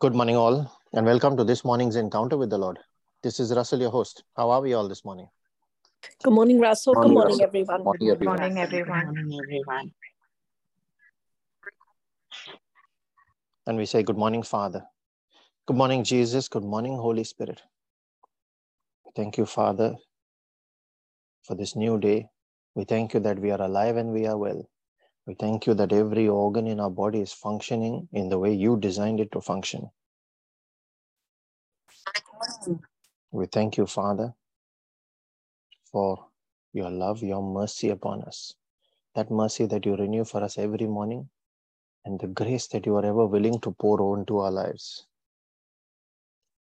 Good morning, all, and welcome to this morning's encounter with the Lord. This is Russell, your host. How are we all this morning? Good morning, Russell. Good Morning, morning, Russell. everyone. Good morning, everyone. morning, everyone. And we say, Good morning, Father. Good morning, Jesus. Good morning, Holy Spirit. Thank you, Father, for this new day. We thank you that we are alive and we are well. We thank you that every organ in our body is functioning in the way you designed it to function. We thank you, Father, for your love, your mercy upon us. That mercy that you renew for us every morning, and the grace that you are ever willing to pour into our lives.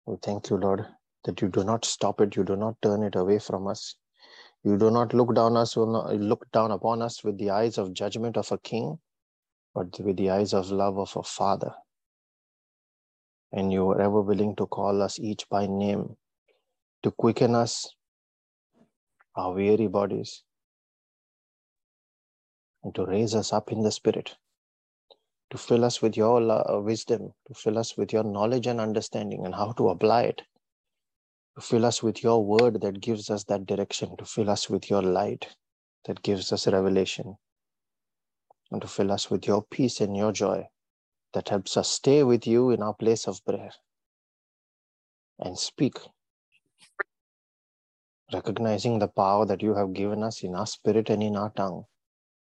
We thank you, Lord, that you do not stop it, you do not turn it away from us. You do not look down us, will not look down upon us with the eyes of judgment of a king, but with the eyes of love of a father. And you are ever willing to call us each by name, to quicken us, our weary bodies, and to raise us up in the spirit, to fill us with your uh, wisdom, to fill us with your knowledge and understanding, and how to apply it, to fill us with your word that gives us that direction, to fill us with your light that gives us revelation, and to fill us with your peace and your joy that helps us stay with you in our place of prayer and speak, recognizing the power that you have given us in our spirit and in our tongue.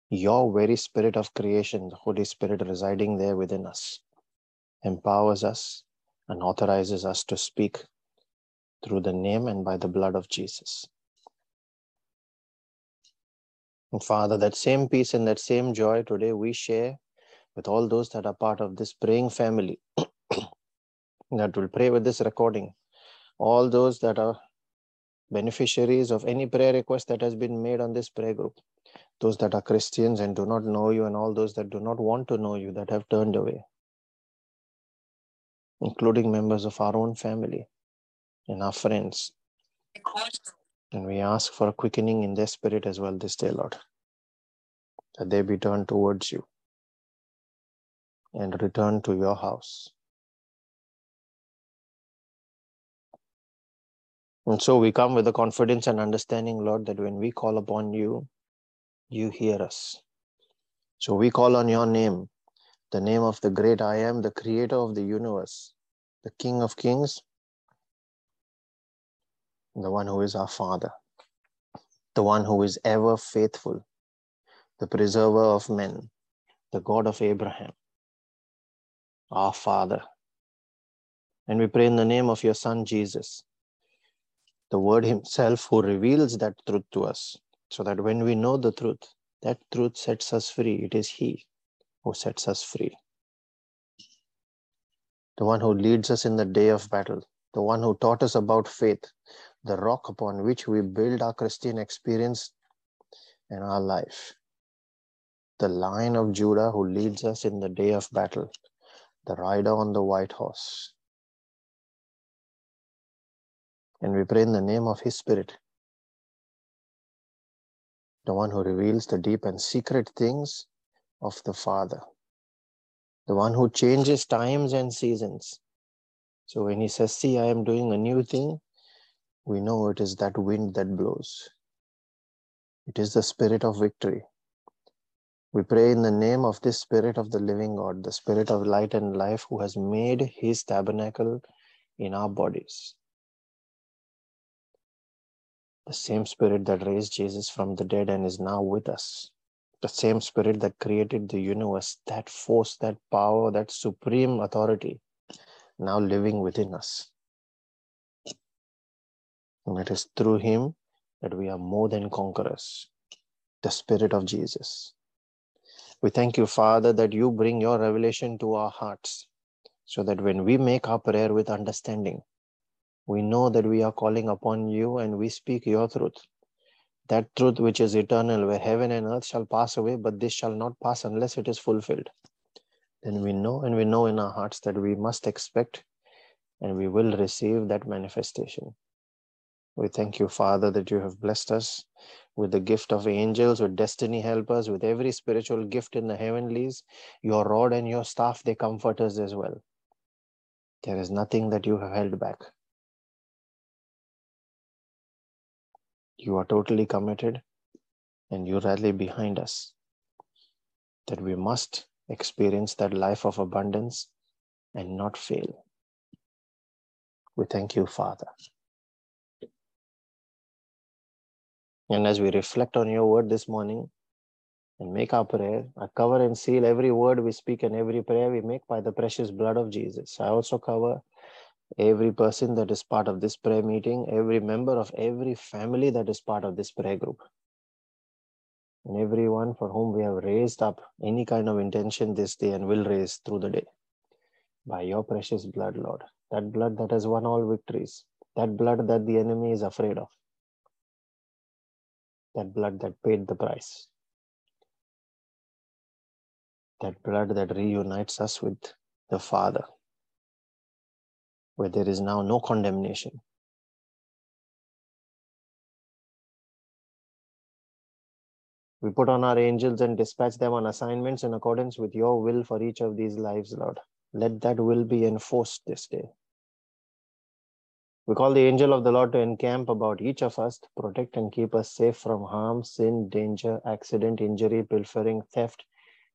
Your very spirit of creation, the Holy Spirit residing there within us, empowers us and authorizes us to speak through the name and by the blood of Jesus. And Father, that same peace and that same joy today we share with all those that are part of this praying family that will pray with this recording. All those that are beneficiaries of any prayer request that has been made on this prayer group, those that are Christians and do not know you, and all those that do not want to know you that have turned away, including members of our own family and our friends. And we ask for a quickening in their spirit as well this day, Lord, that they be turned towards you and return to your house. And so we come with the confidence and understanding, Lord, that when we call upon you, you hear us. So we call on your name, the name of the great I am, the creator of the universe, the King of kings, the one who is our Father, the one who is ever faithful, the preserver of men, the God of Abraham, our Father. And we pray in the name of your Son, Jesus, the Word Himself who reveals that truth to us, so that when we know the truth, that truth sets us free. It is He who sets us free. The one who leads us in the day of battle, the one who taught us about faith, the rock upon which we build our Christian experience and our life. The Lion of Judah who leads us in the day of battle, the rider on the white horse. And we pray in the name of His Spirit, the one who reveals the deep and secret things of the Father, the one who changes times and seasons. So when He says, See, I am doing a new thing, we know it is that wind that blows. It is the Spirit of victory. We pray in the name of this Spirit of the living God, the Spirit of light and life, who has made His tabernacle in our bodies. the same spirit that raised Jesus from the dead and is now with us, the same spirit that created the universe, that force, that power, that supreme authority, now living within us. And it is through him that we are more than conquerors, the spirit of Jesus. We thank you, Father, that you bring your revelation to our hearts so that when we make our prayer with understanding, we know that we are calling upon you and we speak your truth. That truth which is eternal, where heaven and earth shall pass away, but this shall not pass unless it is fulfilled. Then we know and we know in our hearts that we must expect and we will receive that manifestation. We thank you, Father, that you have blessed us with the gift of angels, with destiny helpers, with every spiritual gift in the heavenlies. Your rod and your staff, they comfort us as well. There is nothing that you have held back. You are totally committed and you rally behind us that we must experience that life of abundance and not fail. We thank you, Father. And as we reflect on your word this morning and make our prayer, I cover and seal every word we speak and every prayer we make by the precious blood of Jesus. I also cover every person that is part of this prayer meeting, every member of every family that is part of this prayer group, and everyone for whom we have raised up any kind of intention this day and will raise through the day. By your precious blood, Lord, that blood that has won all victories, that blood that the enemy is afraid of that blood that paid the price, that blood that reunites us with the Father, where there is now no condemnation. We put on our angels and dispatch them on assignments in accordance with your will for each of these lives, Lord. Let that will be enforced this day. We call the angel of the Lord to encamp about each of us to protect and keep us safe from harm, sin, danger, accident, injury, pilfering, theft,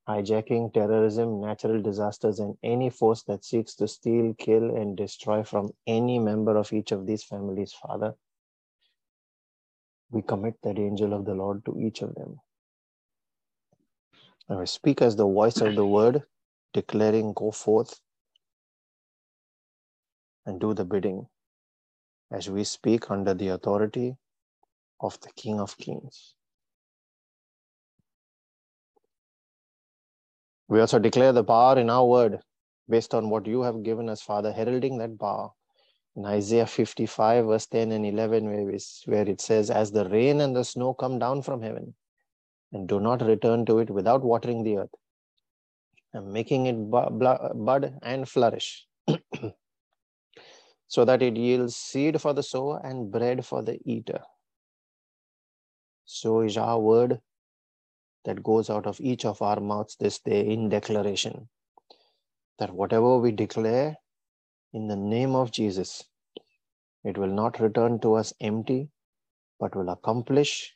hijacking, terrorism, natural disasters, and any force that seeks to steal, kill, and destroy from any member of each of these families, Father. We commit that angel of the Lord to each of them. And we speak as the voice of the word, declaring, Go forth and do the bidding as we speak under the authority of the King of Kings. We also declare the power in our word based on what you have given us, Father, heralding that power. In Isaiah 55, verse 10 and 11, where, it says, As the rain and the snow come down from heaven and do not return to it without watering the earth and making it bud and flourish, so that it yields seed for the sower and bread for the eater. So is our word that goes out of each of our mouths this day in declaration that whatever we declare in the name of Jesus, it will not return to us empty, but will accomplish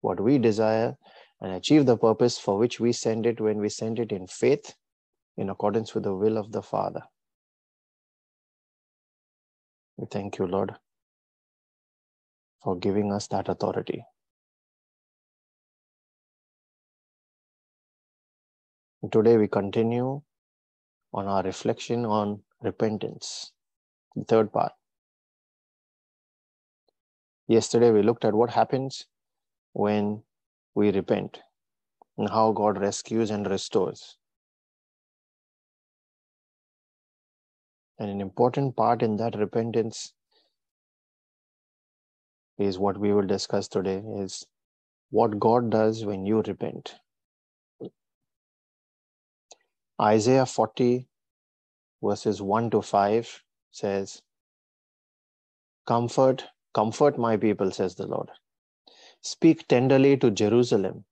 what we desire and achieve the purpose for which we send it when we send it in faith in accordance with the will of the Father. We thank you, Lord, for giving us that authority. Today we continue on our reflection on repentance, the third part. Yesterday we looked at what happens when we repent and how God rescues and restores. And an important part in that repentance is what we will discuss today is what God does when you repent. Isaiah 40 verses 1 to 5 says, Comfort, comfort my people, says the Lord. Speak tenderly to Jerusalem.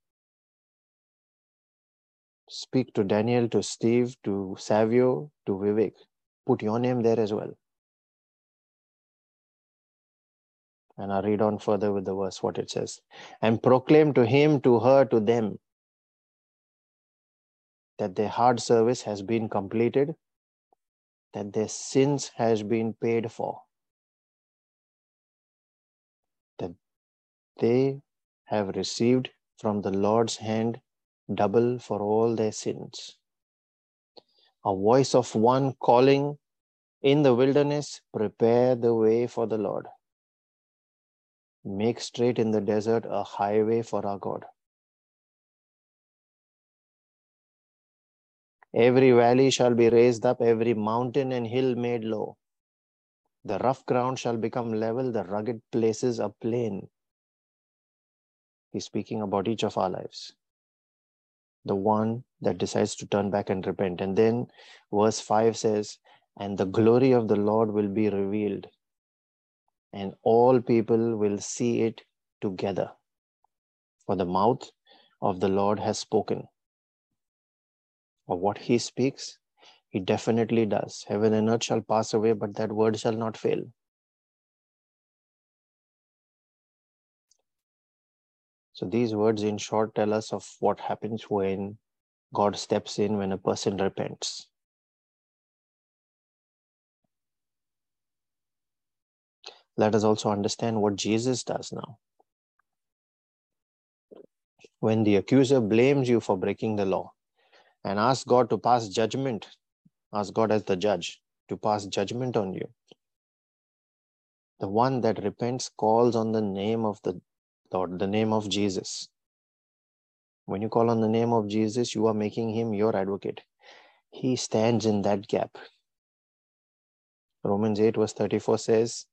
Speak to Daniel, to Steve, to Savio, to Vivek put your name there as well. And I read on further with the verse what it says. And proclaim to him, to her, to them that their hard service has been completed, that their sins has been paid for, that they have received from the Lord's hand double for all their sins a voice of one calling in the wilderness, prepare the way for the Lord. Make straight in the desert a highway for our God. Every valley shall be raised up, every mountain and hill made low. The rough ground shall become level, the rugged places a plain. He's speaking about each of our lives the one that decides to turn back and repent. And then verse 5 says, And the glory of the Lord will be revealed, and all people will see it together. For the mouth of the Lord has spoken. Of what he speaks, He definitely does. Heaven and earth shall pass away, but that word shall not fail. So these words, in short, tell us of what happens when God steps in when a person repents. Let us also understand what Jesus does now. When the accuser blames you for breaking the law and asks God to pass judgment, ask God as the judge to pass judgment on you. The one that repents calls on the name of the Lord, the name of Jesus. When you call on the name of Jesus, you are making him your advocate. He stands in that gap. Romans 8, verse 34 says,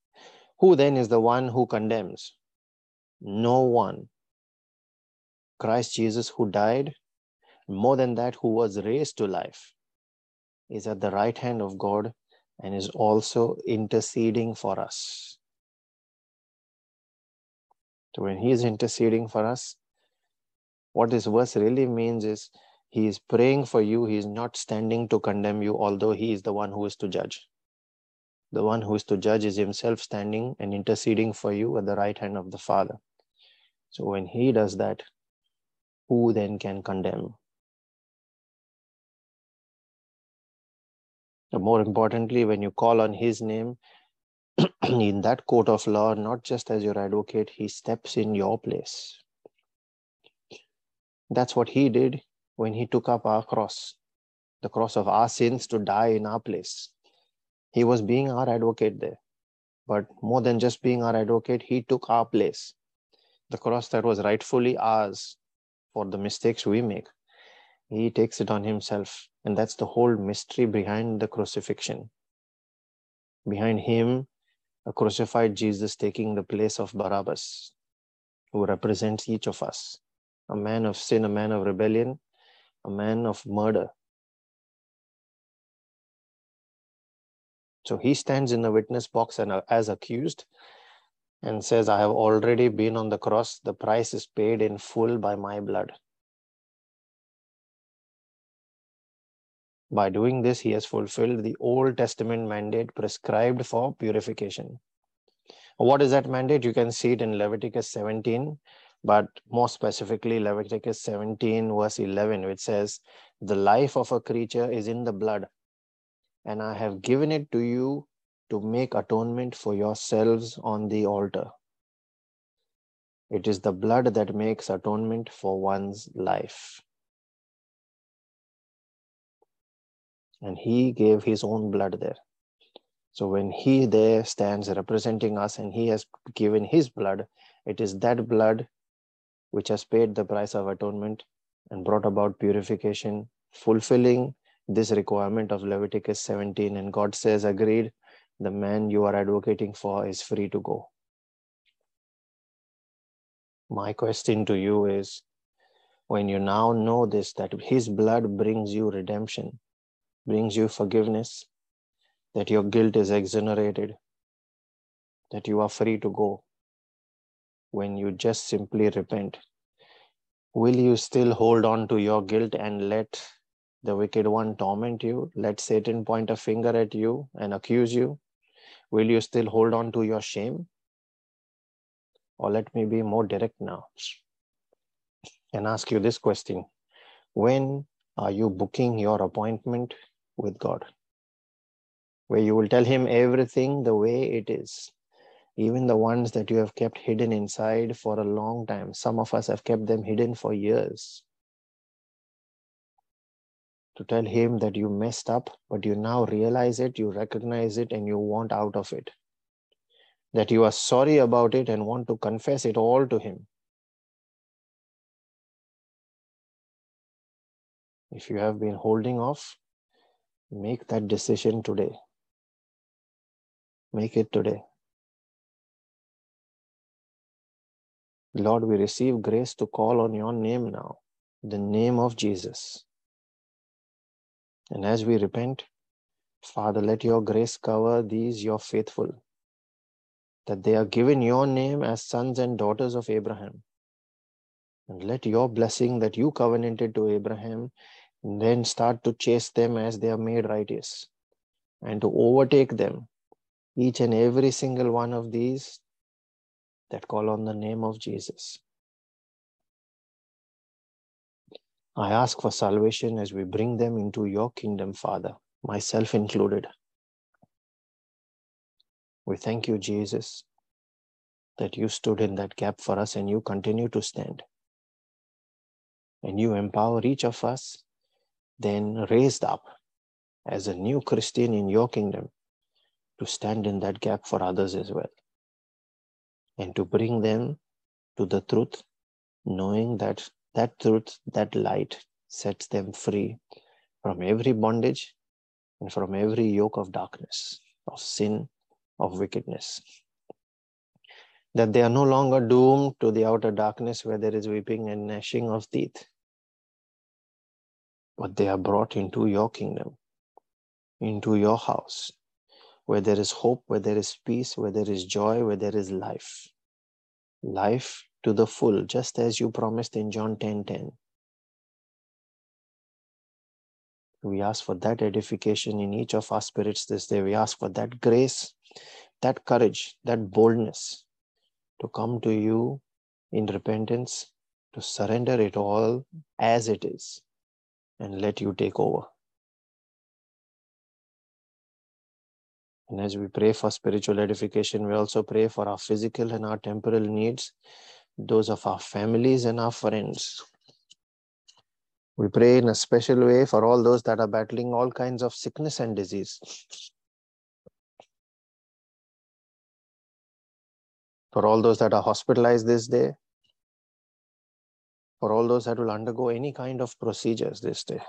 Who then is the one who condemns? No one. Christ Jesus, who died, more than that, who was raised to life, is at the right hand of God and is also interceding for us. So when he is interceding for us, what this verse really means is he is praying for you. He is not standing to condemn you, although he is the one who is to judge. The one who is to judge is himself standing and interceding for you at the right hand of the Father. So when he does that, who then can condemn? But more importantly, when you call on his name in that court of law, not just as your advocate, he steps in your place. That's what he did when he took up our cross, the cross of our sins to die in our place. He was being our advocate there. But more than just being our advocate, he took our place. The cross that was rightfully ours for the mistakes we make. He takes it on himself. And that's the whole mystery behind the crucifixion. Behind him, a crucified Jesus taking the place of Barabbas, who represents each of us a man of sin, a man of rebellion, a man of murder. So he stands in the witness box and uh, as accused and says, I have already been on the cross. The price is paid in full by my blood. By doing this, he has fulfilled the Old Testament mandate prescribed for purification. What is that mandate? You can see it in Leviticus 17, but more specifically Leviticus 17 verse 11 which says the life of a creature is in the blood and I have given it to you to make atonement for yourselves on the altar. It is the blood that makes atonement for one's life. And he gave his own blood there. So when he there stands representing us and he has given his blood, it is that blood which has paid the price of atonement and brought about purification, fulfilling this requirement of Leviticus 17. And God says, agreed, the man you are advocating for is free to go. My question to you is when you now know this, that his blood brings you redemption, brings you forgiveness, that your guilt is exonerated, that you are free to go, when you just simply repent? Will you still hold on to your guilt and let the wicked one torment you? Let Satan point a finger at you and accuse you? Will you still hold on to your shame? Or let me be more direct now and ask you this question When are you booking your appointment with God? Where you will tell Him everything the way it is even the ones that you have kept hidden inside for a long time. Some of us have kept them hidden for years. To tell him that you messed up, but you now realize it, you recognize it, and you want out of it. That you are sorry about it and want to confess it all to him. If you have been holding off, make that decision today. Make it today. Lord, we receive grace to call on your name now, the name of Jesus. And as we repent, Father, let your grace cover these, your faithful, that they are given your name as sons and daughters of Abraham. And let your blessing that you covenanted to Abraham then start to chase them as they are made righteous and to overtake them, each and every single one of these that call on the name of Jesus. I ask for salvation as we bring them into your kingdom, Father, myself included. We thank you, Jesus, that you stood in that gap for us and you continue to stand. And you empower each of us, then raised up as a new Christian in your kingdom to stand in that gap for others as well. And to bring them to the truth, knowing that that truth, that light sets them free from every bondage and from every yoke of darkness, of sin, of wickedness. That they are no longer doomed to the outer darkness where there is weeping and gnashing of teeth, but they are brought into your kingdom, into your house, where there is hope, where there is peace, where there is joy, where there is life. Life to the full, just as you promised in John 10 10. We ask for that edification in each of our spirits this day. We ask for that grace, that courage, that boldness to come to you in repentance, to surrender it all as it is, and let you take over. And as we pray for spiritual edification, we also pray for our physical and our temporal needs, those of our families and our friends. We pray in a special way for all those that are battling all kinds of sickness and disease. For all those that are hospitalized this day, for all those that will undergo any kind of procedures this day.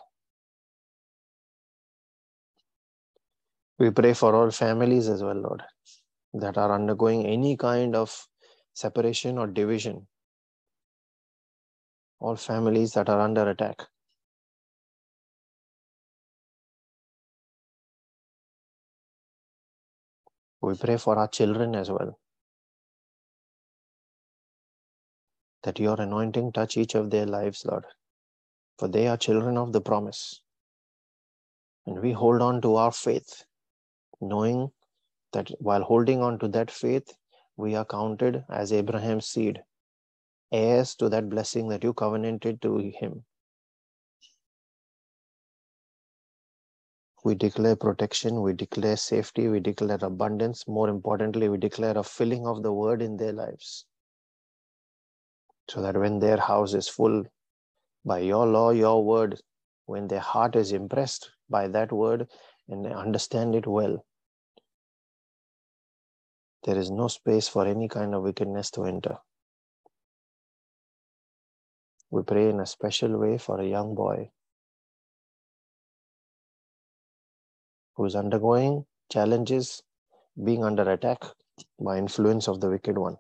We pray for all families as well, Lord, that are undergoing any kind of separation or division. All families that are under attack. We pray for our children as well. That your anointing touch each of their lives, Lord. For they are children of the promise. And we hold on to our faith knowing that while holding on to that faith, we are counted as Abraham's seed, heirs to that blessing that you covenanted to him. We declare protection, we declare safety, we declare abundance. More importantly, we declare a filling of the word in their lives. So that when their house is full by your law, your word, when their heart is impressed by that word and they understand it well, there is no space for any kind of wickedness to enter. We pray in a special way for a young boy who is undergoing challenges, being under attack by influence of the wicked one.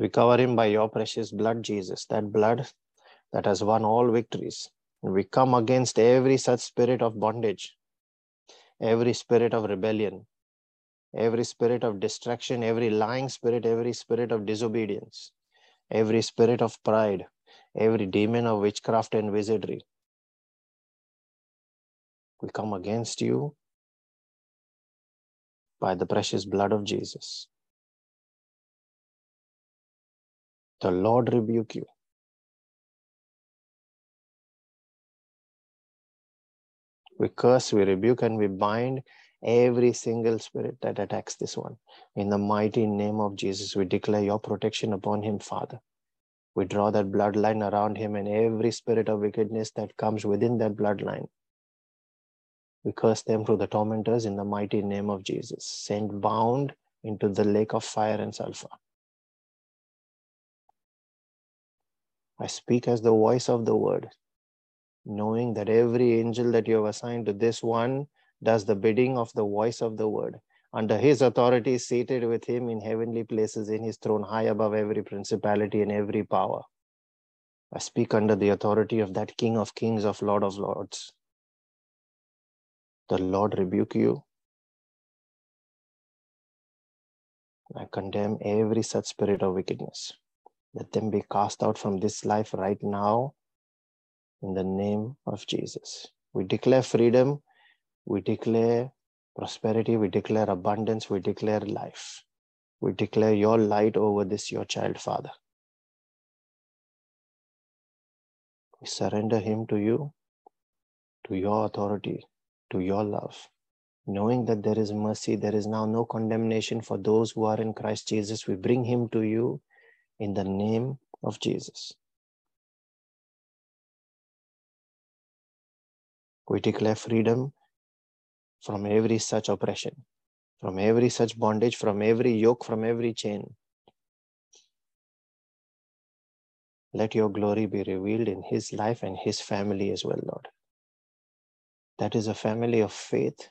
We cover him by your precious blood, Jesus, that blood that has won all victories. We come against every such spirit of bondage, every spirit of rebellion, every spirit of distraction, every lying spirit, every spirit of disobedience, every spirit of pride, every demon of witchcraft and wizardry. We come against you by the precious blood of Jesus. The Lord rebuke you. We curse, we rebuke, and we bind every single spirit that attacks this one. In the mighty name of Jesus, we declare your protection upon him, Father. We draw that bloodline around him and every spirit of wickedness that comes within that bloodline. We curse them through the tormentors in the mighty name of Jesus, Send bound into the lake of fire and sulfur. I speak as the voice of the word, knowing that every angel that you have assigned to this one does the bidding of the voice of the word. Under his authority, seated with him in heavenly places in his throne, high above every principality and every power. I speak under the authority of that King of kings, of Lord of lords. The Lord rebuke you. I condemn every such spirit of wickedness. Let them be cast out from this life right now in the name of Jesus. We declare freedom, we declare prosperity, we declare abundance, we declare life. We declare your light over this, your child, Father. We surrender him to you, to your authority, to your love, knowing that there is mercy, there is now no condemnation for those who are in Christ Jesus. We bring him to you in the name of Jesus. We declare freedom from every such oppression, from every such bondage, from every yoke, from every chain. Let your glory be revealed in his life and his family as well, Lord. That is a family of faith,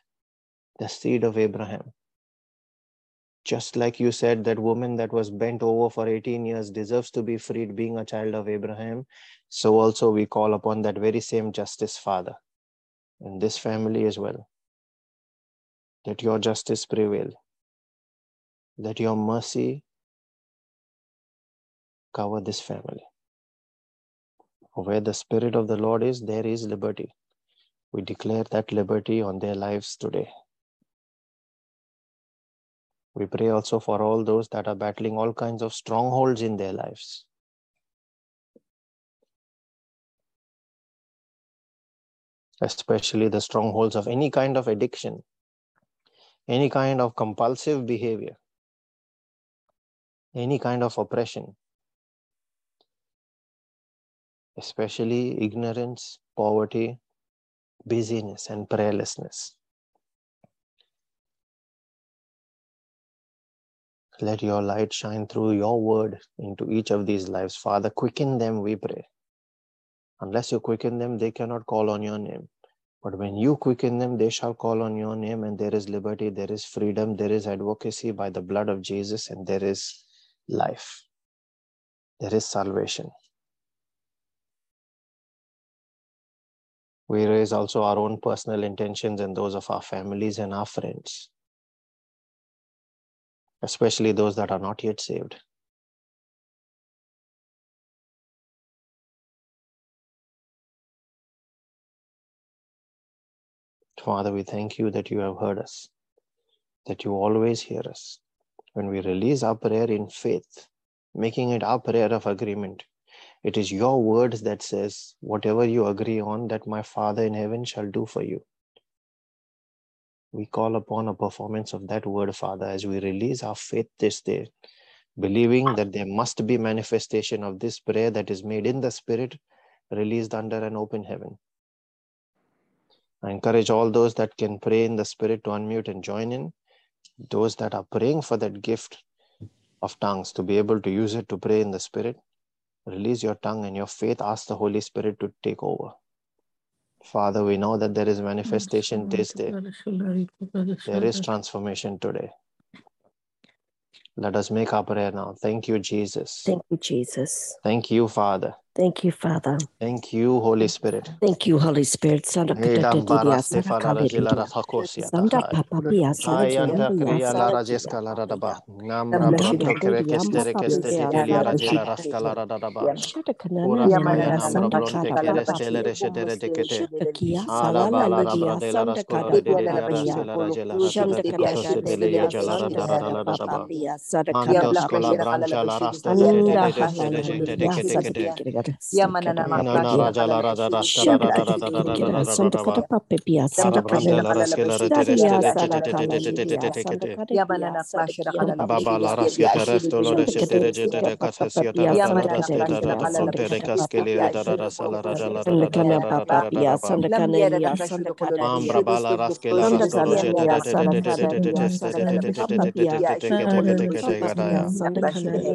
the seed of Abraham. Just like you said, that woman that was bent over for 18 years deserves to be freed, being a child of Abraham. So also we call upon that very same justice, Father, in this family as well. Let your justice prevail. Let your mercy cover this family. Where the Spirit of the Lord is, there is liberty. We declare that liberty on their lives today. We pray also for all those that are battling all kinds of strongholds in their lives. Especially the strongholds of any kind of addiction, any kind of compulsive behavior, any kind of oppression, especially ignorance, poverty, busyness, and prayerlessness. Let your light shine through your word into each of these lives. Father, quicken them, we pray. Unless you quicken them, they cannot call on your name. But when you quicken them, they shall call on your name, and there is liberty, there is freedom, there is advocacy by the blood of Jesus, and there is life. There is salvation. We raise also our own personal intentions and those of our families and our friends, especially those that are not yet saved. Father, we thank you that you have heard us, that you always hear us. When we release our prayer in faith, making it our prayer of agreement, it is your words that says, whatever you agree on, that my Father in heaven shall do for you. We call upon a performance of that word, Father, as we release our faith this day, believing that there must be manifestation of this prayer that is made in the Spirit, released under an open heaven. I encourage all those that can pray in the Spirit to unmute and join in. Those that are praying for that gift of tongues to be able to use it to pray in the Spirit, release your tongue and your faith. Ask the Holy Spirit to take over. Father, we know that there is manifestation this day. There is transformation today. Let us make our prayer now. Thank you, Jesus. Thank you, Jesus. Thank you, Father. Thank you, Father. Thank you, Holy Spirit. Thank you, Holy Spirit. Papapia. raja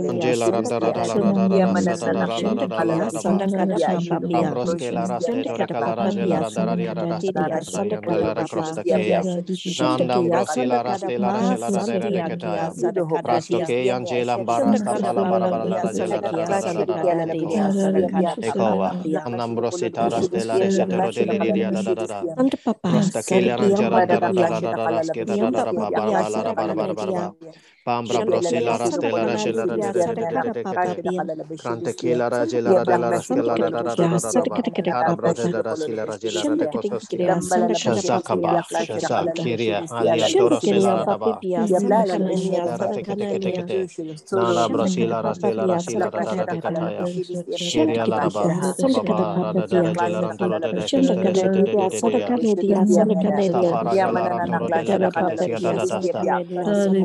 Angela raste rasta kea. Shanda raste decataya. Angela barasta da. Santa papa Prosta ke sanda la kia ranjara da da da papapia. da da da raske da da da Yamba da ba bara papia bara sanda bara bara kada bara dia. bara. Pambra Shanda brosi kia raste la kada rashe la da dia da da sanda da da kada da da papapia. Krante ke la raje la de la rascala da da da da da da ba. Kara brother da da sila rajela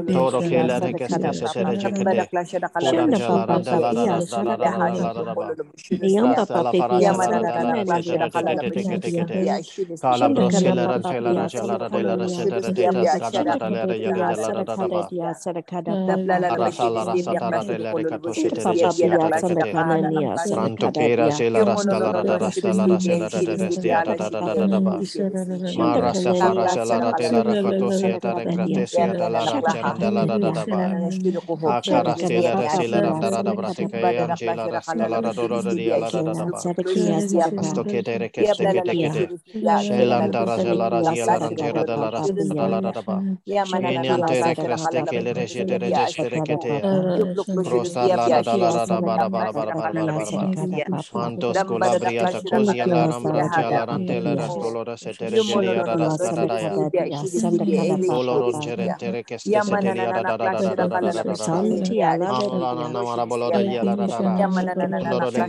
Toro Yamba pape Yamana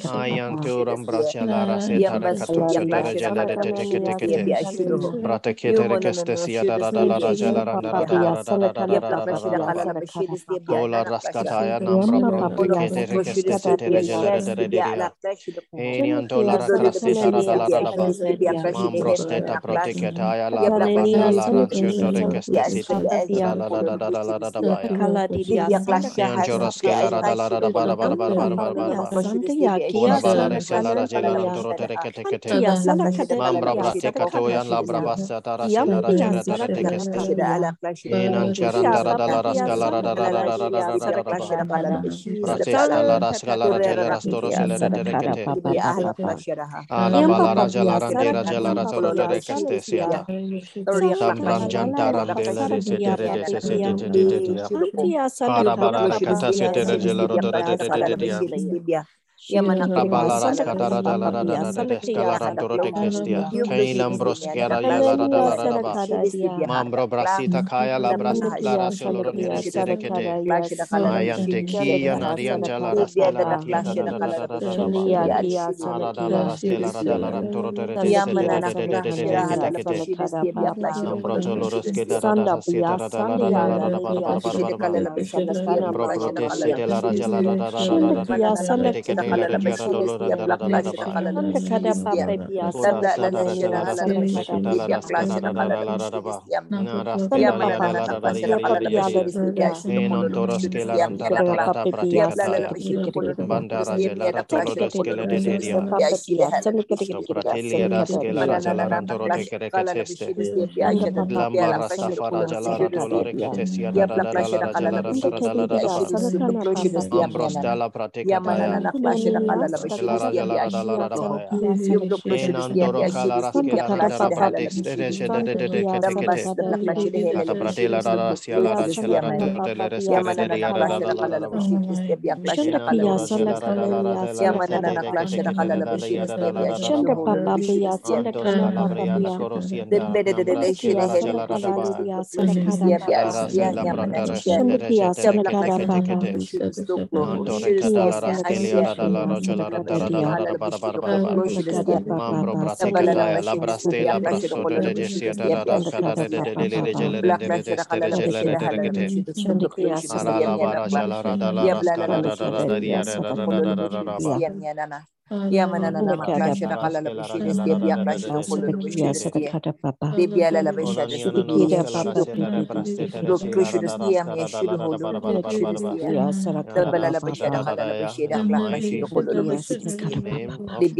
Ayan turam braçalara setara katusu dereceleri teke teke te. Brate ketere keste siyada radalara jalara radalara radalara Ola raskataya namra brante ketere keste setere jalara dereceleri. Eni antola rakraste radalara radalara. Mambroste ta brate ketaya la braçalara ranciotere keste sitere radalara radalara radalara. Yanjoraskela radalara radalara radalara radalara radalara. Ora bala re sala ra jela ra doro tere kete kete. Mam brabla te kato yan la yang menakdirkan Mambro brasita kaya la brasta clara soloro di restere che te ayan te kia nari angela rasta la kia da da da da da kia sara da la rasta la da la rantoro te re te te te te Mambro soloro che da da da si da da da da da da da par par par par Mambro protesi de la raja la da da da da da da da Ya, Yes, la rocha la rata rata la rata para para para mambro brate que la la braste la brasto de de de sia da da da da de de de de de gele de de de de de gele de de de de ara la vara jala rata la rasta rata rata dia rata rata rata rata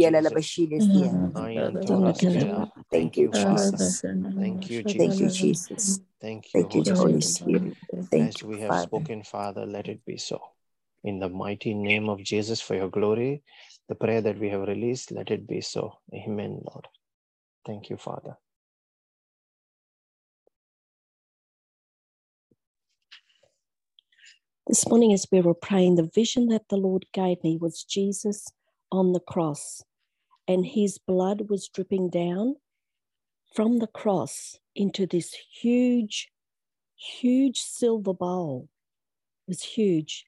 la la Jesus. bishide stia. Ayan Sadakata Torastea. Papa. Thank you, Jesus. Thank you, Jesus. Jesus. Thank you, Thank you, Holy Holy Spirit. Spirit. Thank As you, we have spoken, Father, let it be so. In the mighty name of Jesus, for your glory, the prayer that we have released, let it be so. Amen, Lord. Thank you, Father. This morning, as we were praying, the vision that the Lord gave me was Jesus on the cross, and his blood was dripping down from the cross into this huge, huge silver bowl. It was huge.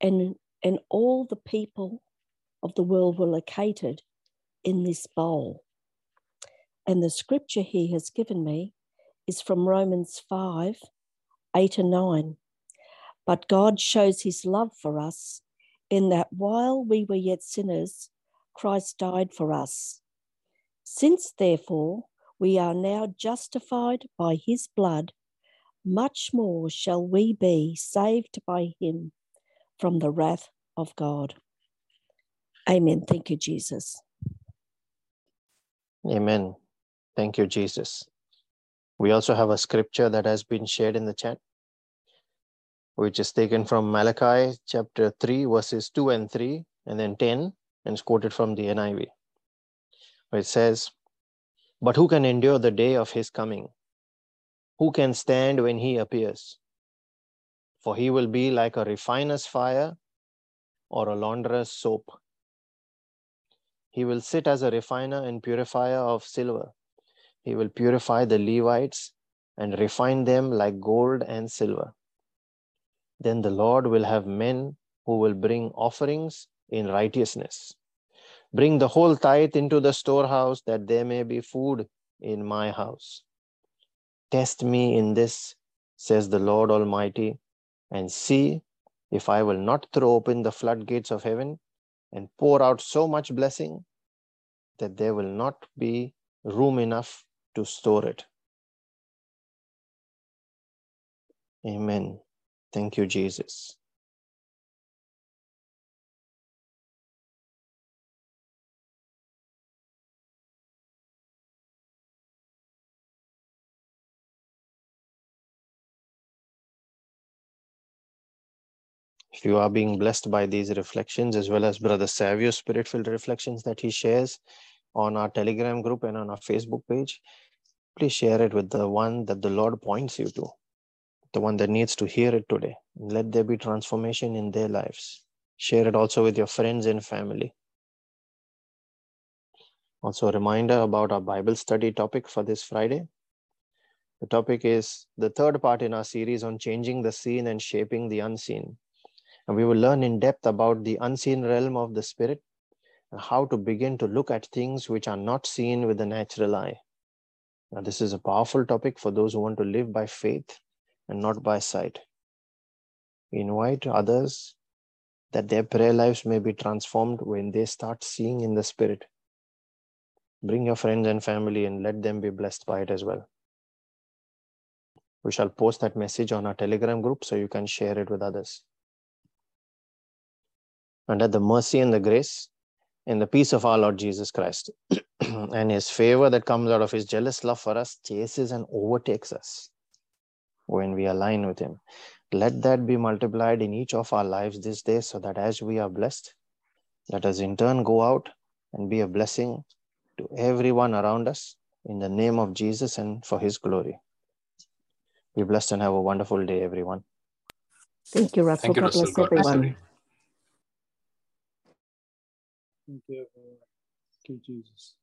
And, and all the people of the world were located in this bowl. And the scripture he has given me is from Romans 5 8 and 9. But God shows his love for us in that while we were yet sinners, Christ died for us. Since, therefore, we are now justified by his blood, much more shall we be saved by him from the wrath of God. Amen. Thank you, Jesus. Amen. Thank you, Jesus. We also have a scripture that has been shared in the chat, which is taken from Malachi chapter 3, verses 2 and 3, and then 10, and it's quoted from the NIV, it says, But who can endure the day of his coming? Who can stand when he appears? For he will be like a refiner's fire or a launderer's soap. He will sit as a refiner and purifier of silver. He will purify the Levites and refine them like gold and silver. Then the Lord will have men who will bring offerings in righteousness. Bring the whole tithe into the storehouse that there may be food in my house. Test me in this, says the Lord Almighty, and see if I will not throw open the floodgates of heaven and pour out so much blessing that there will not be room enough to store it. Amen. Thank you, Jesus. If you are being blessed by these reflections, as well as Brother Savio's spirit filled reflections that he shares on our Telegram group and on our Facebook page, please share it with the one that the Lord points you to, the one that needs to hear it today. Let there be transformation in their lives. Share it also with your friends and family. Also, a reminder about our Bible study topic for this Friday. The topic is the third part in our series on changing the seen and shaping the unseen. And we will learn in depth about the unseen realm of the spirit and how to begin to look at things which are not seen with the natural eye. Now, this is a powerful topic for those who want to live by faith and not by sight. We invite others that their prayer lives may be transformed when they start seeing in the spirit. Bring your friends and family and let them be blessed by it as well. We shall post that message on our Telegram group so you can share it with others. And at the mercy and the grace and the peace of our Lord Jesus Christ and his favor that comes out of his jealous love for us chases and overtakes us when we align with him. Let that be multiplied in each of our lives this day so that as we are blessed, let us in turn go out and be a blessing to everyone around us in the name of Jesus and for his glory. Be blessed and have a wonderful day, everyone. Thank you, Russell. Thank you, God Russell. bless God bless everyone. You, everyone. Thank you, Jesus.